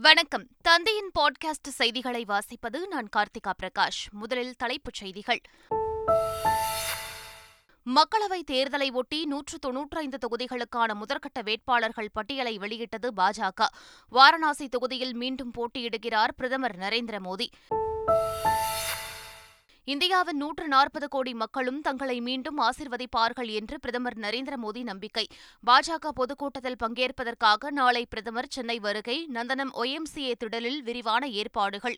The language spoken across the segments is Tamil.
வணக்கம். தந்தையின் பாட்காஸ்ட் செய்திகளை வாசிப்பது நான் கார்த்திகா பிரகாஷ். முதலில் தலைப்புச் செய்திகள். மக்களவைத் தேர்தலை ஒட்டி நூற்று தொன்னூற்றைந்து தொகுதிகளுக்கான முதற்கட்ட வேட்பாளர்கள் பட்டியலை வெளியிட்டது பாஜக. வாரணாசி தொகுதியில் மீண்டும் போட்டியிடுகிறார் பிரதமர் நரேந்திர மோடி. இந்தியாவின் நூற்று நாற்பது கோடி மக்களும் தங்களை மீண்டும் ஆசிர்வதிப்பார்கள் என்று பிரதமர் நரேந்திர மோடி நம்பிக்கை. பாஜக பொதுக்கூட்டத்தில் பங்கேற்பதற்காக நாளை பிரதமர் சென்னை வருகை நந்தனம் ஒய்எம்சிஏ திடலில் விரிவான ஏற்பாடுகள்.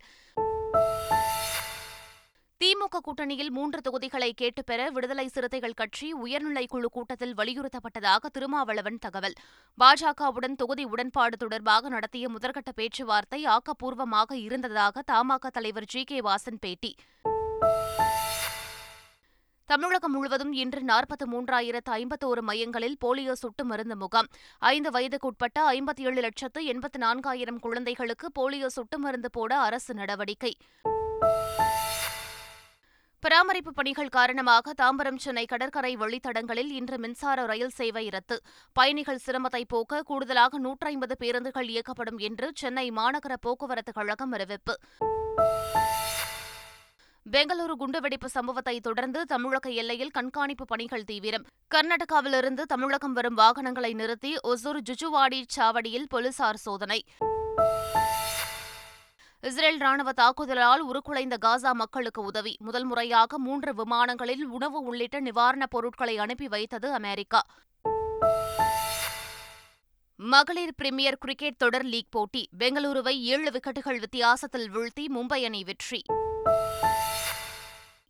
திமுக கூட்டணியில் மூன்று தொகுதிகளை கேட்டுப்பெற விடுதலை சிறுத்தைகள் கட்சி உயர்நிலைக்குழு கூட்டத்தில் வலியுறுத்தப்பட்டதாக திருமாவளவன் தகவல். பாஜகவுடன் தொகுதி உடன்பாடு தொடர்பாக நடத்திய முதற்கட்ட பேச்சுவார்த்தை ஆக்கப்பூர்வமாக இருந்ததாக தமாக தலைவர் ஜி கே வாசன் பேட்டி. தமிழகம் முழுவதும் இன்று நாற்பத்தி மூன்றாயிரத்து ஐம்பத்தோரு மையங்களில் போலியோ சொட்டு மருந்து முகாம். ஐந்து வயதுக்குட்பட்ட ஐம்பத்தி ஏழு லட்சத்து எண்பத்து நான்காயிரம் குழந்தைகளுக்கு போலியோ சொட்டு மருந்து போட அரசு நடவடிக்கை. பராமரிப்பு பணிகள் காரணமாக தாம்பரம் சென்னை கடற்கரை வழித்தடங்களில் இன்று மின்சார ரயில் சேவை ரத்து. பயணிகள் சிரமத்தை போக்க கூடுதலாக நூற்றி ஐம்பது பேருந்துகள் இயக்கப்படும் என்று சென்னை மாநகர போக்குவரத்து கழகம் அறிவிப்பு. பெங்களூரு குண்டுவெடிப்பு சம்பவத்தை தொடர்ந்து தமிழக எல்லையில் கண்காணிப்பு பணிகள் தீவிரம். கர்நாடகாவிலிருந்து தமிழகம் வரும் வாகனங்களை நிறுத்தி ஒசூர் ஜுஜுவாடி சாவடியில் போலீசார் சோதனை. இஸ்ரேல் ராணுவ தாக்குதலால் உருக்குலைந்த காசா மக்களுக்கு உதவி. முதல் முறையாக மூன்று விமானங்களில் உணவு உள்ளிட்ட நிவாரணப் பொருட்களை அனுப்பி வைத்தது அமெரிக்கா. மகளிர் பிரிமியர் கிரிக்கெட் தொடர் லீக் போட்டி. பெங்களூருவை ஏழு விக்கெட்டுகள் வித்தியாசத்தில் வீழ்த்தி மும்பை அணி வெற்றி.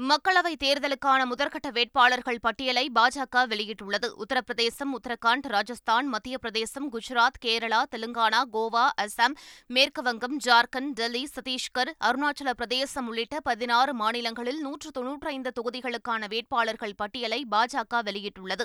மக்களவைத் தேர்தலுக்கான முதற்கட்ட வேட்பாளர்கள் பட்டியலை பாஜக வெளியிட்டுள்ளது. உத்தரப்பிரதேசம் உத்தரகாண்ட் ராஜஸ்தான் மத்திய பிரதேசம் குஜராத் கேரளா தெலுங்கானா கோவா அசாம் மேற்குவங்கம் ஜார்க்கண்ட் டெல்லி சத்தீஸ்கர் அருணாச்சல பிரதேசம் உள்ளிட்ட பதினாறு மாநிலங்களில் நூற்று தொன்னூற்றி ஐந்து தொகுதிகளுக்கான வேட்பாளர்கள் பட்டியலை பாஜக வெளியிட்டுள்ளது.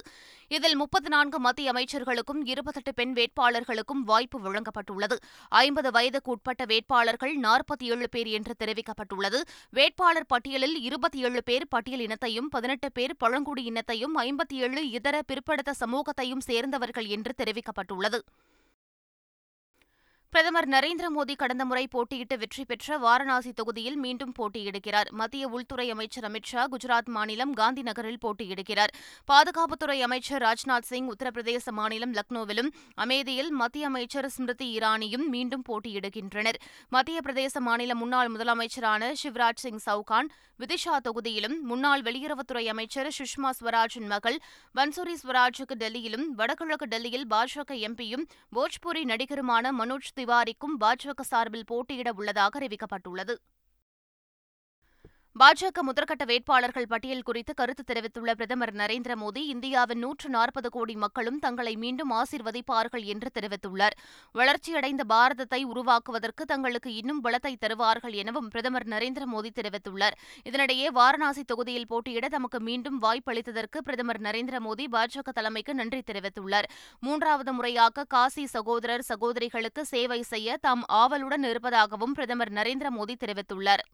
இதில் முப்பத்தி நான்கு மத்திய அமைச்சர்களுக்கும் இருபத்தெட்டு பெண் வேட்பாளர்களுக்கும் வாய்ப்பு வழங்கப்பட்டுள்ளது. ஐம்பது வயதுக்கு உட்பட்ட வேட்பாளர்கள் நாற்பத்தி ஏழு பேர் என்று தெரிவிக்கப்பட்டுள்ளது. வேட்பாளர் பட்டியலில் இருபத்தி ஏழு பேர் பட்டியல் இனத்தையும் பதினெட்டு பேர் பழங்குடி இனத்தையும் ஐம்பத்தி ஏழு இதர பிற்படுத்த சமூகத்தையும் சேர்ந்தவர்கள் என்று தெரிவிக்கப்பட்டுள்ளது. பிரதமர் நரேந்திர மோடி கடந்த முறை போட்டியிட்டு வெற்றி பெற்ற வாரணாசி தொகுதியில் மீண்டும் போட்டியிடுகிறார். மத்திய உள்துறை அமைச்சர் அமித் ஷா குஜராத் மாநிலம் காந்தி நகரில் போட்டியிடுகிறார். பாதுகாப்புத்துறை அமைச்சர் ராஜ்நாத் சிங் உத்தரப்பிரதேச மாநிலம் லக்னோவிலும் அமேதியில் மத்திய அமைச்சர் ஸ்மிருதி இரானியும் மீண்டும் போட்டியிடுகின்றனர். மத்திய பிரதேச மாநில முன்னாள் முதலமைச்சரான சிவராஜ் சிங் சவுகான் விதிஷா தொகுதியிலும் முன்னாள் வெளியுறவுத்துறை அமைச்சர் சுஷ்மா ஸ்வராஜின் மகள் பன்சூரி ஸ்வராஜுக்கு டெல்லியிலும் வடகிழக்கு டெல்லியில் பாஜக எம்பியும் போஜ்பூரி நடிகருமான மனோஜ் திவாரிக்கும் பாஜக சார்பில் போட்டியிட உள்ளதாக அறிவிக்கப்பட்டுள்ளது. பாஜக முதற்கட்ட வேட்பாளர்கள் பட்டியல் குறித்து கருத்து தெரிவித்துள்ள பிரதமர் நரேந்திர மோடி இந்தியாவின் நூற்று நாற்பது கோடி மக்களும் தங்களை மீண்டும் ஆசிர்வதிப்பார்கள் என்று தெரிவித்துள்ளார். வளர்ச்சியடைந்த பாரதத்தை உருவாக்குவதற்கு தங்களுக்கு இன்னும் பலத்தை தருவார்கள் எனவும் பிரதமர் நரேந்திர மோடி தெரிவித்துள்ளார். இதனிடையே வாரணாசி தொகுதியில் போட்டியிட தமக்கு மீண்டும் வாய்ப்பளித்ததற்கு பிரதமர் நரேந்திர மோடி பாஜக தலைமைக்கு நன்றி தெரிவித்துள்ளார். மூன்றாவது முறையாக காசி சகோதரர் சகோதரிகளுக்கு சேவை செய்ய தாம் ஆவலுடன் இருப்பதாகவும் பிரதமர் நரேந்திர மோடி தெரிவித்துள்ளார்.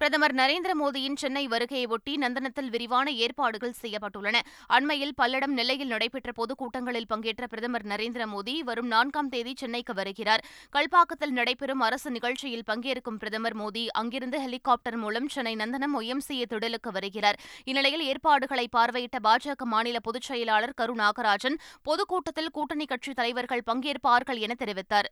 பிரதமர் நரேந்திர மோடியின் சென்னை வருகையொட்டி நந்தனத்தில் விரிவான ஏற்பாடுகள் செய்யப்பட்டுள்ளன. அண்மையில் பல்லடம் நெல்லையில் நடைபெற்ற பொதுக்கூட்டங்களில் பங்கேற்ற பிரதமர் நரேந்திர மோடி வரும் நான்காம் தேதி சென்னைக்கு வருகிறார். கல்பாக்கத்தில் நடைபெறும் அரசு நிகழ்ச்சியில் பங்கேற்கும் பிரதமர் மோடி அங்கிருந்து ஹெலிகாப்டர் மூலம் சென்னை நந்தனம் ஒய்எம்சிஏ திடலுக்கு வருகிறார். இந்நிலையில் ஏற்பாடுகளை பார்வையிட்ட பாஜக மாநில பொதுச் செயலாளர் கரு நாகராஜன் பொதுக்கூட்டத்தில் கூட்டணி கட்சித் தலைவர்கள் பங்கேற்பார்கள் என தெரிவித்தார்.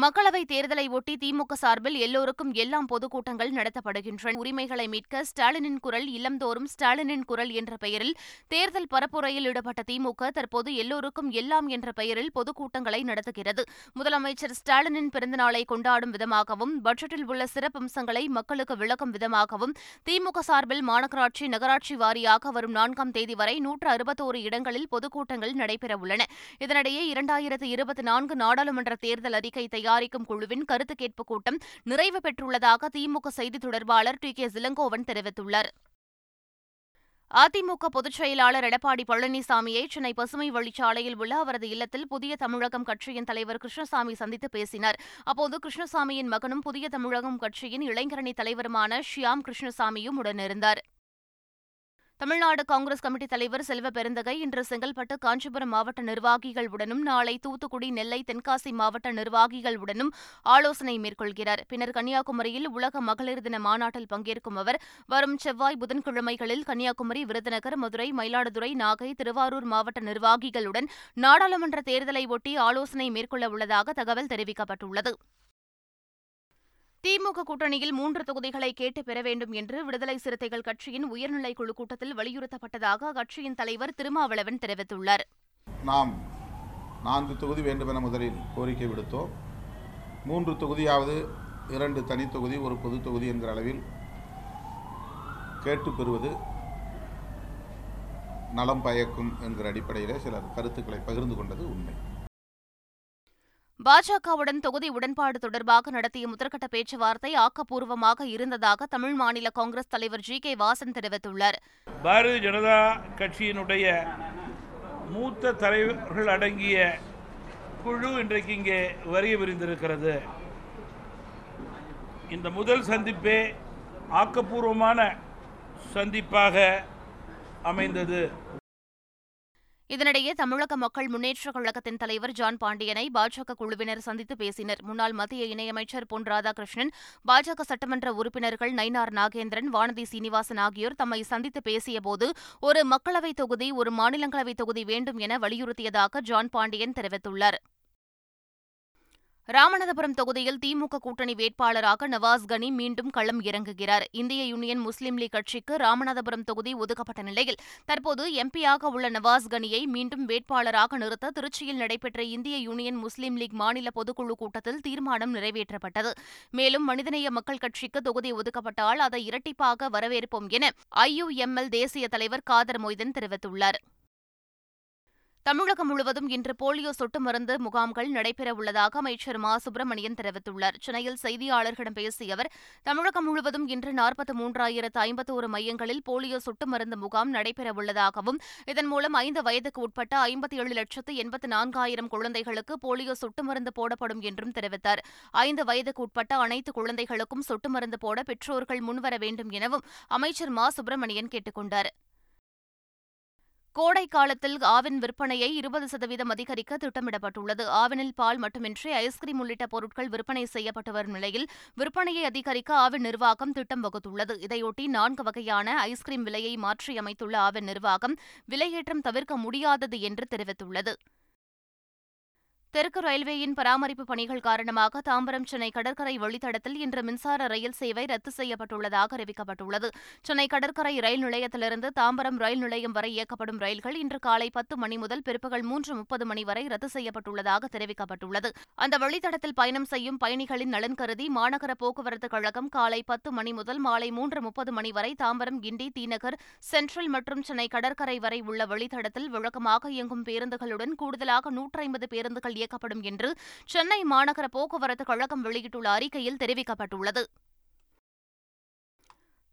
மக்களவைத் தேர்தலை ஒட்டி திமுக சார்பில் எல்லோருக்கும் எல்லாம் பொதுக்கூட்டங்கள் நடத்தப்படுகின்றன. உரிமைகளை மீட்க ஸ்டாலினின் குரல் இல்லந்தோறும் ஸ்டாலினின் குரல் என்ற பெயரில் தேர்தல் பரப்புரையில் ஈடுபட்ட திமுக தற்போது எல்லோருக்கும் எல்லாம் என்ற பெயரில் பொதுக்கூட்டங்களை நடத்துகிறது. முதலமைச்சர் ஸ்டாலினின் பிறந்தநாளை கொண்டாடும் விதமாகவும் பட்ஜெட்டில் உள்ள சிறப்பம்சங்களை மக்களுக்கு விளக்கும் விதமாகவும் திமுக சார்பில் மாநகராட்சி நகராட்சி வாரியாக வரும் நான்காம் தேதி வரை நூற்று அறுபத்தோரு இடங்களில் பொதுக்கூட்டங்கள் நடைபெறவுள்ளன. இதனிடையே இரண்டாயிரத்து இருபத்தி நான்கு நாடாளுமன்ற தேர்தல் அறிக்கை தயாரிக்கும் குழுவின் கருத்து கேட்புக் கூட்டம் நிறைவு பெற்றுள்ளதாக திமுக செய்தித் தொடர்பாளர் டி கே இளங்கோவன் தெரிவித்துள்ளார். அதிமுக பொதுச் செயலாளர் எடப்பாடி பழனிசாமியை சென்னை பசுமை வழிச்சாலையில் உள்ள அவரது இல்லத்தில் புதிய தமிழகம் கட்சியின் தலைவர் கிருஷ்ணசாமி சந்தித்து பேசினார். அப்போது கிருஷ்ணசாமியின் மகனும் புதிய தமிழகம் கட்சியின் இளைஞரணி தலைவருமான ஷியாம் கிருஷ்ணசாமியும் உடனிருந்தார். தமிழ்நாடு காங்கிரஸ் கமிட்டி தலைவர் செல்வ பெருந்தகை இன்று செங்கல்பட்டு காஞ்சிபுரம் மாவட்ட நிர்வாகிகளுடனும் நாளை தூத்துக்குடி நெல்லை தென்காசி மாவட்ட நிர்வாகிகளுடனும் ஆலோசனை மேற்கொள்கிறார். பின்னர் கன்னியாகுமரியில் உலக மகளிர் தின மாநாட்டில் பங்கேற்கும் அவர் வரும் செவ்வாய் புதன்கிழமைகளில் கன்னியாகுமரி விருதுநகர் மதுரை மயிலாடுதுறை நாகை திருவாரூர் மாவட்ட நிர்வாகிகளுடன் நாடாளுமன்ற தேர்தலை ஒட்டி ஆலோசனை மேற்கொள்ள உள்ளதாக தகவல் தெரிவிக்கப்பட்டுள்ளது. திமுக கூட்டணியில் மூன்று தொகுதிகளை கேட்டு பெற வேண்டும் என்று விடுதலை சிறுத்தைகள் கட்சியின் உயர்நிலைக் குழு கூட்டத்தில் வலியுறுத்தப்பட்டதாக அக்கட்சியின் தலைவர் திருமாவளவன் தெரிவித்துள்ளார். நாம் நான்கு தொகுதி வேண்டுமென முதலில் கோரிக்கை விடுத்தோம். மூன்று தொகுதியாவது இரண்டு தனித்தொகுதி ஒரு பொது தொகுதி என்கிற அளவில் கேட்டு பெறுவது நலம் பயக்கும் என்கிற அடிப்படையிலே சிலர் கருத்துக்களை பகிர்ந்து கொண்டது உண்மை. பாஜகவுடன் தொகுதி உடன்பாடு தொடர்பாக நடத்திய முதற்கட்ட பேச்சுவார்த்தை ஆக்கப்பூர்வமாக இருந்ததாக தமிழ் மாநில காங்கிரஸ் தலைவர் ஜி கே வாசன் தெரிவித்துள்ளார். பாரதிய ஜனதா கட்சியினுடைய மூத்த தலைவர்கள் அடங்கிய குழு இன்றைக்கு இங்கே வரிய விரிந்திருக்கிறது இந்த முதல் சந்திப்பே ஆக்கப்பூர்வமான சந்திப்பாக அமைந்தது. இதனிடையே தமிழக மக்கள் முன்னேற்றக் கழகத்தின் தலைவர் ஜான் பாண்டியனை பாஜக குழுவினர் சந்தித்து பேசினர். முன்னாள் மத்திய இணையமைச்சர் பொன் ராதாகிருஷ்ணன் பாஜக சட்டமன்ற உறுப்பினர்கள் நயினார் நாகேந்திரன் வானதி சீனிவாசன் ஆகியோர் தம்மை சந்தித்து பேசியபோது ஒரு மக்களவைத் தொகுதி ஒரு மாநிலங்களவைத் தொகுதி வேண்டும் என வலியுறுத்தியதாக ஜான் பாண்டியன் தெரிவித்துள்ளார். ராமநாதபுரம் தொகுதியில் திமுக கூட்டணி வேட்பாளராக நவாஸ் கனி மீண்டும் களம் இறங்குகிறார். இந்திய யூனியன் முஸ்லீம் லீக் கட்சிக்கு ராமநாதபுரம் தொகுதி ஒதுக்கப்பட்ட நிலையில் தற்போது எம்பியாக உள்ள நவாஸ் கனியை மீண்டும் வேட்பாளராக நிறுத்த திருச்சியில் நடைபெற்ற இந்திய யூனியன் முஸ்லீம் லீக் மாநில பொதுக்குழு கூட்டத்தில் தீர்மானம் நிறைவேற்றப்பட்டது. மேலும் மனிதநேய மக்கள் கட்சிக்கு தொகுதி ஒதுக்கப்பட்டால் அதை இரட்டிப்பாக வரவேற்போம் என ஐயுஎம்எல் தேசிய தலைவர் காதர் மொய்தன் தெரிவித்துள்ளார். தமிழகம் முழுவதும் இன்று போலியோ சொட்டு மருந்து முகாம்கள் நடைபெறவுள்ளதாக அமைச்சர் மா. சுப்பிரமணியன் தெரிவித்துள்ளார். சென்னையில் செய்தியாளர்களிடம் பேசிய அவர் தமிழகம் முழுவதும் இன்று நாற்பத்தி மூன்றாயிரத்து ஐம்பத்தோரு மையங்களில் போலியோ சொட்டு மருந்து முகாம் நடைபெறவுள்ளதாகவும் இதன் மூலம் ஐந்து வயதுக்கு உட்பட்ட ஐம்பத்தி ஏழு லட்சத்து எண்பத்து நான்காயிரம் குழந்தைகளுக்கு போலியோ சொட்டு மருந்து போடப்படும் என்றும் தெரிவித்தார். ஐந்து வயதுக்கு உட்பட்ட அனைத்து குழந்தைகளுக்கும் சொட்டு மருந்து போட பெற்றோர்கள் முன்வர வேண்டும் எனவும் அமைச்சர் மா. சுப்பிரமணியன் கேட்டுக் கொண்டார் கோடை காலத்தில் ஆவின் விற்பனையை இருபது சதவீதம் அதிகரிக்க திட்டமிடப்பட்டுள்ளது. ஆவினில் பால் மட்டுமின்றி ஐஸ்கிரீம் உள்ளிட்ட பொருட்கள் விற்பனை செய்யப்பட்டு வரும் நிலையில் விற்பனையை அதிகரிக்க ஆவின் நிர்வாகம் திட்டம் வகுத்துள்ளது. இதையொட்டி நான்கு வகையான ஐஸ்கிரீம் விலையை மாற்றியமைத்துள்ள ஆவின் நிர்வாகம் விலையேற்றம் தவிர்க்க முடியாதது என்று தெரிவித்துள்ளது. தெற்கு ரயில்வேயின் பராமரிப்பு பணிகள் காரணமாக தாம்பரம் சென்னை கடற்கரை வழித்தடத்தில் இன்று மின்சார ரயில் சேவை ரத்து செய்யப்பட்டுள்ளதாக அறிவிக்கப்பட்டுள்ளது. சென்னை கடற்கரை ரயில் நிலையத்திலிருந்து தாம்பரம் ரயில் நிலையம் வரை இயக்கப்படும் ரயில்கள் இன்று காலை பத்து மணி முதல் பிற்பகல் மூன்று முப்பது மணி வரை ரத்து செய்யப்பட்டுள்ளதாக தெரிவிக்கப்பட்டுள்ளது. அந்த வழித்தடத்தில் பயணம் செய்யும் பயணிகளின் நலன் கருதி மாநகர போக்குவரத்து கழகம் காலை பத்து மணி முதல் மாலை மூன்று முப்பது மணி வரை தாம்பரம் கிண்டி தீநகர் சென்ட்ரல் மற்றும் சென்னை கடற்கரை வரை உள்ள வழித்தடத்தில் வழக்கமாக இயங்கும் பேருந்துகளுடன் கூடுதலாக நூற்றி ஐம்பது பேருந்துகள் இயக்கப்படும் என்று சென்னை மாநகர போக்குவரத்து கழகம் வெளியிட்டுள்ள அறிக்கையில் தெரிவிக்கப்பட்டுள்ளது.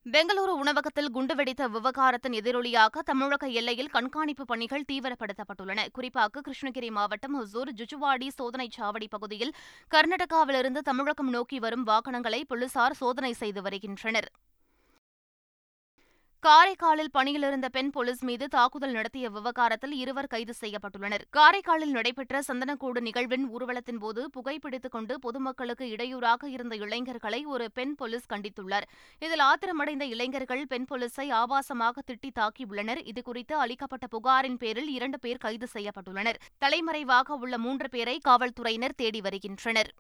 பெங்களூரு உணவகத்தில் குண்டு வெடித்த விவகாரத்தின் எதிரொலியாக தமிழக எல்லையில் கண்காணிப்பு பணிகள் தீவிரப்படுத்தப்பட்டுள்ளன. குறிப்பாக கிருஷ்ணகிரி மாவட்டம் ஹொசூர் ஜுஜுவாடி சோதனைச் சாவடி பகுதியில் கர்நாடகாவிலிருந்து தமிழகம் நோக்கி வரும் வாகனங்களை போலீசார் சோதனை செய்து வருகின்றனர். காரைக்காலில் பணியிலிருந்த பெண் போலீஸ் மீது தாக்குதல் நடத்திய விவகாரத்தில் இருவர் கைது செய்யப்பட்டுள்ளனர். காரைக்காலில் நடைபெற்ற சந்தனக்கூடு நிகழ்வின் ஊர்வலத்தின் போது புகைப்பிடித்துக் கொண்டு பொதுமக்களுக்கு இடையூறாக இருந்த இளைஞர்களை ஒரு பெண் போலீஸ் கண்டித்துள்ளார். இதில் ஆத்திரமடைந்த இளைஞர்கள் பெண் போலீஸை ஆபாசமாக திட்டி தாக்கியுள்ளனர். இதுகுறித்து அளிக்கப்பட்ட புகாரின் பேரில் இரண்டு பேர் கைது செய்யப்பட்டுள்ளனர். தலைமறைவாக உள்ள மூன்று பேரை காவல்துறையினர் தேடி வருகின்றனர்.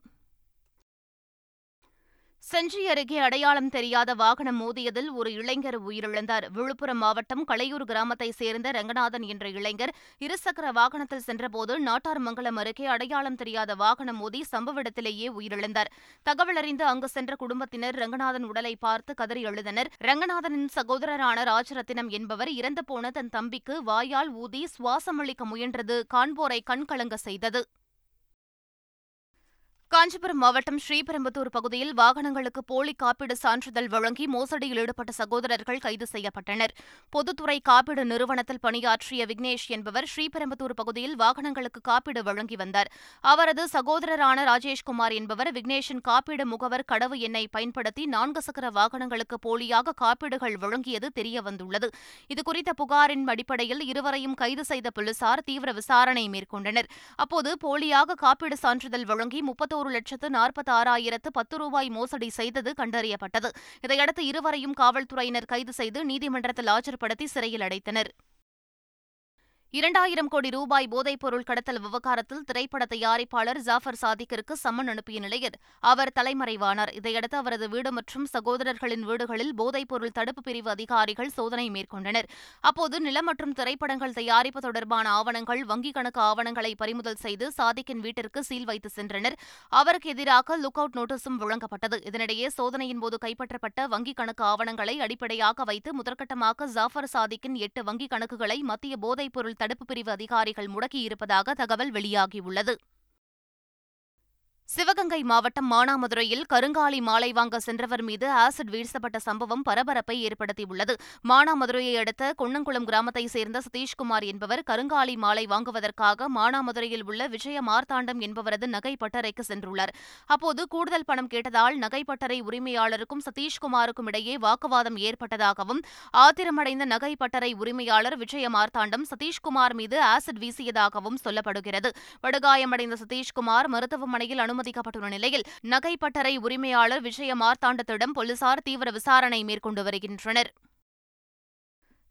செஞ்சி அருகே அடையாளம் தெரியாத வாகனம் மோதியதில் ஒரு இளைஞர் உயிரிழந்தார். விழுப்புரம் மாவட்டம் களையூர் கிராமத்தைச் சேர்ந்த ரங்கநாதன் என்ற இளைஞர் இருசக்கர வாகனத்தில் சென்றபோது நாட்டார்மங்கலம் அருகே அடையாளம் தெரியாத வாகனம் மோதி சம்பவ இடத்திலேயே உயிரிழந்தார். தகவல் அறிந்து அங்கு சென்ற குடும்பத்தினர் ரங்கநாதன் உடலை பார்த்து கதறி எழுதனர் ரங்கநாதனின் சகோதரரான ராஜரத்தினம் என்பவர் இறந்துபோன தன் தம்பிக்கு வாயால் ஊதி சுவாசமளிக்க முயன்றது. காண்போரை கண்கலங்க செய்தது. காஞ்சிபுரம் மாவட்டம் ஸ்ரீபெரும்புத்தூர் பகுதியில் வாகனங்களுக்கு போலி காப்பீடு சான்றிதழ் வழங்கி மோசடியில் ஈடுபட்ட சகோதரர்கள் கைது செய்யப்பட்டனர். பொதுத்துறை காப்பீடு நிறுவனத்தில் பணியாற்றிய விக்னேஷ் என்பவர் ஸ்ரீபெரும்புத்தூர் பகுதியில் வாகனங்களுக்கு காப்பீடு வழங்கி வந்தார். அவரது சகோதரரான ராஜேஷ்குமார் என்பவர் விக்னேஷின் காப்பீடு முகவர் கடவு எண்ணை பயன்படுத்தி நான்கு சக்கர வாகனங்களுக்கு போலியாக காப்பீடுகள் வழங்கியது தெரியவந்துள்ளது. இதுகுறித்த புகாரின் அடிப்படையில் இருவரையும் கைது செய்த போலீசார் தீவிர விசாரணை மேற்கொண்டனர். அப்போது போலியாக காப்பீடு சான்றிதழ் வழங்கி முப்பத்தோரு லட்சத்து நாற்பத்தி ஆறாயிரத்து பத்து ரூபாய் மோசடி செய்தது கண்டறியப்பட்டது. இதையடுத்து இருவரையும் காவல்துறையினர் கைது செய்து நீதிமன்றத்தில் ஆஜர்படுத்தி சிறையில் அடைத்தனர். இரண்டாயிரம் கோடி ரூபாய் போதைப்பொருள் கடத்தல் விவகாரத்தில் திரைப்பட தயாரிப்பாளர் ஜாஃபர் சாதிக்கிற்கு சம்மன் அனுப்பிய நிலையில் அவர் தலைமறைவானார். இதையடுத்து அவரது வீடு மற்றும் சகோதரர்களின் வீடுகளில் போதைப்பொருள் தடுப்பு பிரிவு அதிகாரிகள் சோதனை மேற்கொண்டனர். அப்போது நிலம் மற்றும் திரைப்படங்கள் தயாரிப்பு தொடர்பான ஆவணங்கள் வங்கிக் கணக்கு ஆவணங்களை பறிமுதல் செய்து சாதிக்கின் வீட்டிற்கு சீல் வைத்து சென்றனர். அவருக்கு எதிராக லுக் அவுட் நோட்டீஸும் வழங்கப்பட்டது. இதனிடையே சோதனையின் போது கைப்பற்றப்பட்ட வங்கிக் கணக்கு ஆவணங்களை அடிப்படையாக வைத்து முதற்கட்டமாக ஜாஃபர் சாதிக்கின் எட்டு வங்கிக் கணக்குகளை மத்திய போதைப்பொருள் தடுப்பு பிரிவு அதிகாரிகள் முடக்கியிருப்பதாக தகவல் வெளியாகியுள்ளது. சிவகங்கை மாவட்டம் மானாமதுரையில் கருங்காலி மாலை வாங்க சென்றவர் மீது ஆசிட் வீசப்பட்ட சம்பவம் பரபரப்பை ஏற்படுத்தியுள்ளது. மானாமதுரையை அடுத்த கொன்னங்குளம் கிராமத்தை சேர்ந்த சதீஷ்குமார் என்பவர் கருங்காலி மாலை வாங்குவதற்காக மானாமதுரையில் உள்ள விஜய மார்த்தாண்டம் என்பவரது நகை பட்டறைக்கு சென்றுள்ளார். அப்போது கூடுதல் பணம் கேட்டதால் நகை பட்டறை உரிமையாளருக்கும் சதீஷ்குமாருக்கும் இடையே வாக்குவாதம் ஏற்பட்டதாகவும் ஆத்திரமடைந்த நகை பட்டறை உரிமையாளர் விஜய மார்த்தாண்டம் சதீஷ்குமார் மீது ஆசிட் வீசியதாகவும் சொல்லப்படுகிறது. படுகாயமடைந்த சதீஷ்குமார் மருத்துவமனையில் அனுமதிக்கப்பட்டுள்ள நிலையில் நகை பட்டறை உரிமையாளர் விஜய மார்த்தாண்டத்திடம் போலீசார் தீவிர விசாரணை மேற்கொண்டு வருகின்றனர்.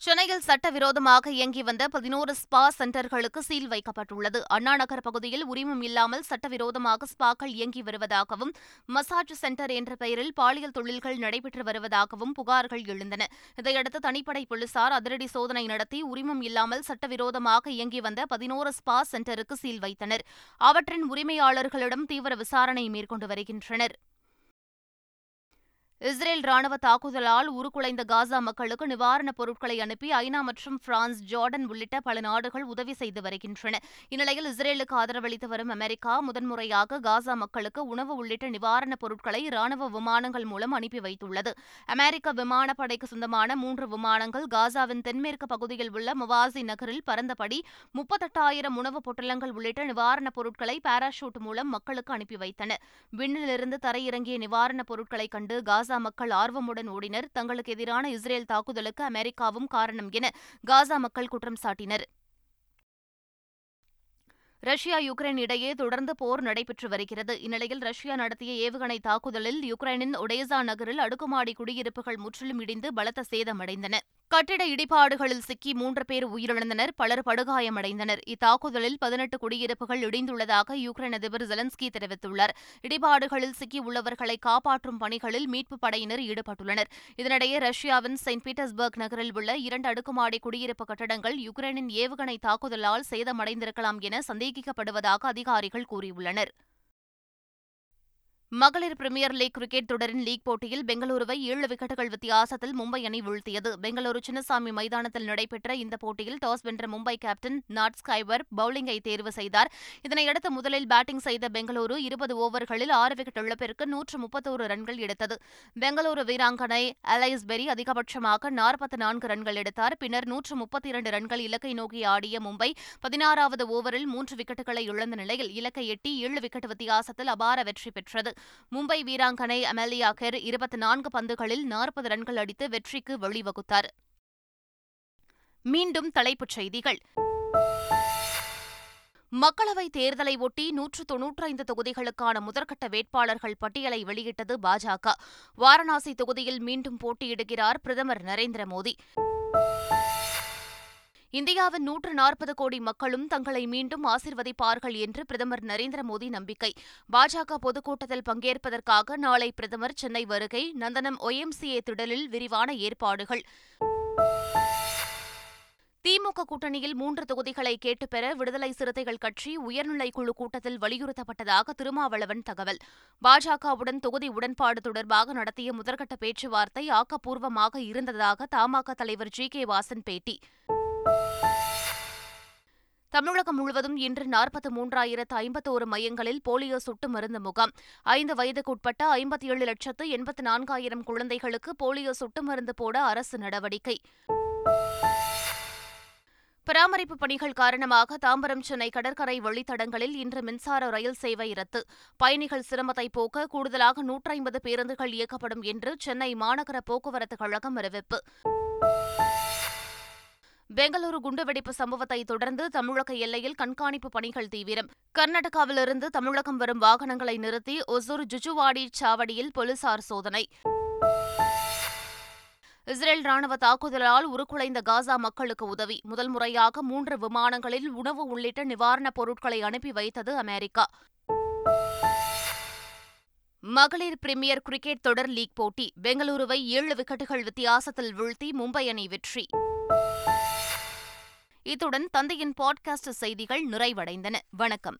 சென்னையில் சட்டவிரோதமாக இயங்கி வந்த பதினோரு ஸ்பா சென்டர்களுக்கு சீல் வைக்கப்பட்டுள்ளது. அண்ணாநகர் பகுதியில் உரிமம் இல்லாமல் சட்டவிரோதமாக ஸ்பாக்கள் இயங்கி வருவதாகவும் மசாஜ் சென்டர் என்ற பெயரில் பாலியல் தொழில்கள் நடைபெற்று வருவதாகவும் புகார்கள் எழுந்தன. இதையடுத்து தனிப்படை போலீசார் அதிரடி சோதனை நடத்தி உரிமம் இல்லாமல் சட்டவிரோதமாக இயங்கி வந்த பதினோரு ஸ்பா சென்டருக்கு சீல் வைத்தனர். அவற்றின் உரிமையாளர்களிடம் தீவிர விசாரணை மேற்கொண்டு வருகின்றனர். இஸ்ரேல் ராணுவ தாக்குதலால் உருக்குலைந்த காசா மக்களுக்கு நிவாரணப் பொருட்களை அனுப்பி ஐநா மற்றும் பிரான்ஸ் ஜார்டன் உள்ளிட்ட பல நாடுகள் உதவி செய்து வருகின்றன. இந்நிலையில் இஸ்ரேலுக்கு ஆதரவளித்து வரும் அமெரிக்கா முதன்முறையாக காசா மக்களுக்கு உணவு உள்ளிட்ட நிவாரணப் பொருட்களை ராணுவ விமானங்கள் மூலம் அனுப்பி வைத்துள்ளது. அமெரிக்க விமானப்படைக்கு சொந்தமான மூன்று விமானங்கள் காசாவின் தென்மேற்கு பகுதியில் உள்ள முவாசி நகரில் பறந்தபடி முப்பத்தெட்டாயிரம் உணவுப் பொட்டலங்கள் உள்ளிட்ட நிவாரணப் பொருட்களை பாராஷூட் மூலம் மக்களுக்கு அனுப்பி வைத்தன. விண்ணிலிருந்து தரையிறங்கிய நிவாரணப் பொருட்களை கண்டு காசா காசா மக்கள் ஆர்வமுடன் ஓடினர். தங்களுக்கு எதிரான இஸ்ரேல் தாக்குதலுக்கு அமெரிக்காவும் காரணம் என காசா மக்கள் குற்றம் சாட்டினர். ரஷ்யா யுக்ரைன் இடையே தொடர்ந்து போர் நடைபெற்று வருகிறது. இந்நிலையில் ரஷ்யா நடத்திய ஏவுகணை தாக்குதலில் யுக்ரைனின் ஒடேசா நகரில் அடுக்குமாடி குடியிருப்புகள் முற்றிலும் இடிந்து பலத்த சேதமடைந்தன. கட்டிட இடிபாடுகளில் சிக்கி மூன்று பேர் உயிரிழந்தனர் பலர் படுகாயமடைந்தனர். இத்தாக்குதலில் பதினெட்டு குடியிருப்புகள் இடிந்துள்ளதாக யுக்ரைன் அதிபர் ஜெலன்ஸ்கி தெரிவித்துள்ளார். இடிபாடுகளில் சிக்கியுள்ளவர்களை காப்பாற்றும் பணிகளில் மீட்புப் படையினர் ஈடுபட்டுள்ளனர். இதனிடையே ரஷ்யாவின் செயின்ட் பீட்டர்ஸ்பர்க் நகரில் உள்ள இரண்டு அடுக்குமாடி குடியிருப்பு கட்டடங்கள் யுக்ரைனின் ஏவுகணை தாக்குதலால் சேதமடைந்திருக்கலாம் என சந்தேகிக்கப்படுவதாக அதிகாரிகள் கூறியுள்ளனர். மகளிர் பிரீமியர் லீக் கிரிக்கெட் தொடரின் லீக் போட்டியில் பெங்களூருவை ஏழு விக்கெட்டுகள் வித்தியாசத்தில் மும்பை அணி வீழ்த்தியது. பெங்களூரு சின்னசாமி மைதானத்தில் நடைபெற்ற இந்த போட்டியில் டாஸ் வென்ற மும்பை கேப்டன் நாட் ஸ்கைவர் பவுலிங்கை தேர்வு செய்தார். இதனையடுத்து முதலில் பேட்டிங் செய்த பெங்களூரு இருபது ஓவர்களில் ஆறு விக்கெட் இழப்பிற்கு நூற்று முப்பத்தோரு ரன்கள் எடுத்தது. பெங்களூரு வீராங்கனை அலைஸ் பெரி அதிகபட்சமாக நாற்பத்தி நான்கு ரன்கள் எடுத்தார். பின்னர் நூற்று முப்பத்தி இரண்டு ரன்கள் இலக்கை நோக்கி ஆடிய மும்பை பதினாறாவது ஓவரில் மூன்று விக்கெட்டுகளை இழந்த நிலையில் இலக்கை எட்டி ஏழு விக்கெட் வித்தியாசத்தில் அபார வெற்றி பெற்றது. மும்பை வீராங்கனை அமெலியா கெர் இருபத்தி நான்கு பந்துகளில் நாற்பது ரன்கள் அடித்து வெற்றிக்கு வழிவகுத்தார். மீண்டும் தலைப்புச் செய்திகள். மக்களவைத் தேர்தலை ஒட்டி நூற்று தொன்னூற்றைந்து தொகுதிகளுக்கான முதற்கட்ட வேட்பாளர்கள் பட்டியலை வெளியிட்டது பாஜக. வாரணாசி தொகுதியில் மீண்டும் போட்டியிடுகிறார் பிரதமர் நரேந்திர மோடி. இந்தியாவின் நூற்று நாற்பது கோடி மக்களும் தங்களை மீண்டும் ஆசிர்வதிப்பார்கள் என்று பிரதமர் நரேந்திர மோடி நம்பிக்கை. பாஜக பொதுக்கூட்டத்தில் பங்கேற்பதற்காக நாளை பிரதமர் சென்னை வருகை நந்தனம் ஒய்எம்சிஏ திடலில் விரிவான ஏற்பாடுகள். திமுக கூட்டணியில் மூன்று தொகுதிகளை கேட்டுப்பெற விடுதலை சிறுத்தைகள் கட்சி உயர்நிலைக் குழு கூட்டத்தில் வலியுறுத்தப்பட்டதாக திருமாவளவன் தகவல். பாஜகவுடன் தொகுதி உடன்பாடு தொடர்பாக நடத்திய முதற்கட்ட பேச்சுவார்த்தை ஆக்கப்பூர்வமாக இருந்ததாக தமாக தலைவர் ஜி கே வாசன் பேட்டி. தமிழகம் முழுவதும் இன்று நாற்பத்தி மூன்றாயிரத்து ஐம்பத்தோரு மையங்களில் போலியோ சொட்டு மருந்து முகாம். ஐந்து வயதுக்குட்பட்ட ஐம்பத்தி ஏழு லட்சத்து எண்பத்து நான்காயிரம் குழந்தைகளுக்கு போலியோ சொட்டு மருந்து போட அரசு நடவடிக்கை. பராமரிப்பு பணிகள் காரணமாக தாம்பரம் சென்னை கடற்கரை வழித்தடங்களில் இன்று மின்சார ரயில் சேவை ரத்து. பயணிகள் சிரமத்தை போக்க கூடுதலாக நூற்றி ஐம்பது பேருந்துகள் இயக்கப்படும் என்று சென்னை மாநகர போக்குவரத்து கழகம் அறிவிப்பு. பெங்களூரு குண்டுவெடிப்பு சம்பவத்தை தொடர்ந்து தமிழக எல்லையில் கண்காணிப்பு பணிகள் தீவிரம். கர்நாடகாவிலிருந்து தமிழகம் வரும் வாகனங்களை நிறுத்தி ஒசூர் ஜுஜுவாடி சாவடியில் போலீசார் சோதனை. இஸ்ரேல் ராணுவ தாக்குதலால் உருக்குலைந்த காசா மக்களுக்கு உதவி. முதல் முறையாக மூன்று விமானங்களில் உணவு உள்ளிட்ட நிவாரணப் பொருட்களை அனுப்பி வைத்தது அமெரிக்கா. மகளிர் பிரிமியர் கிரிக்கெட் தொடர் லீக் போட்டி. பெங்களூருவை ஏழு விக்கெட்டுகள் வித்தியாசத்தில் வீழ்த்தி மும்பை அணி வெற்றி. இத்துடன் தந்தையின் பாட்காஸ்ட் செய்திகள் நிறைவடைந்தன. வணக்கம்.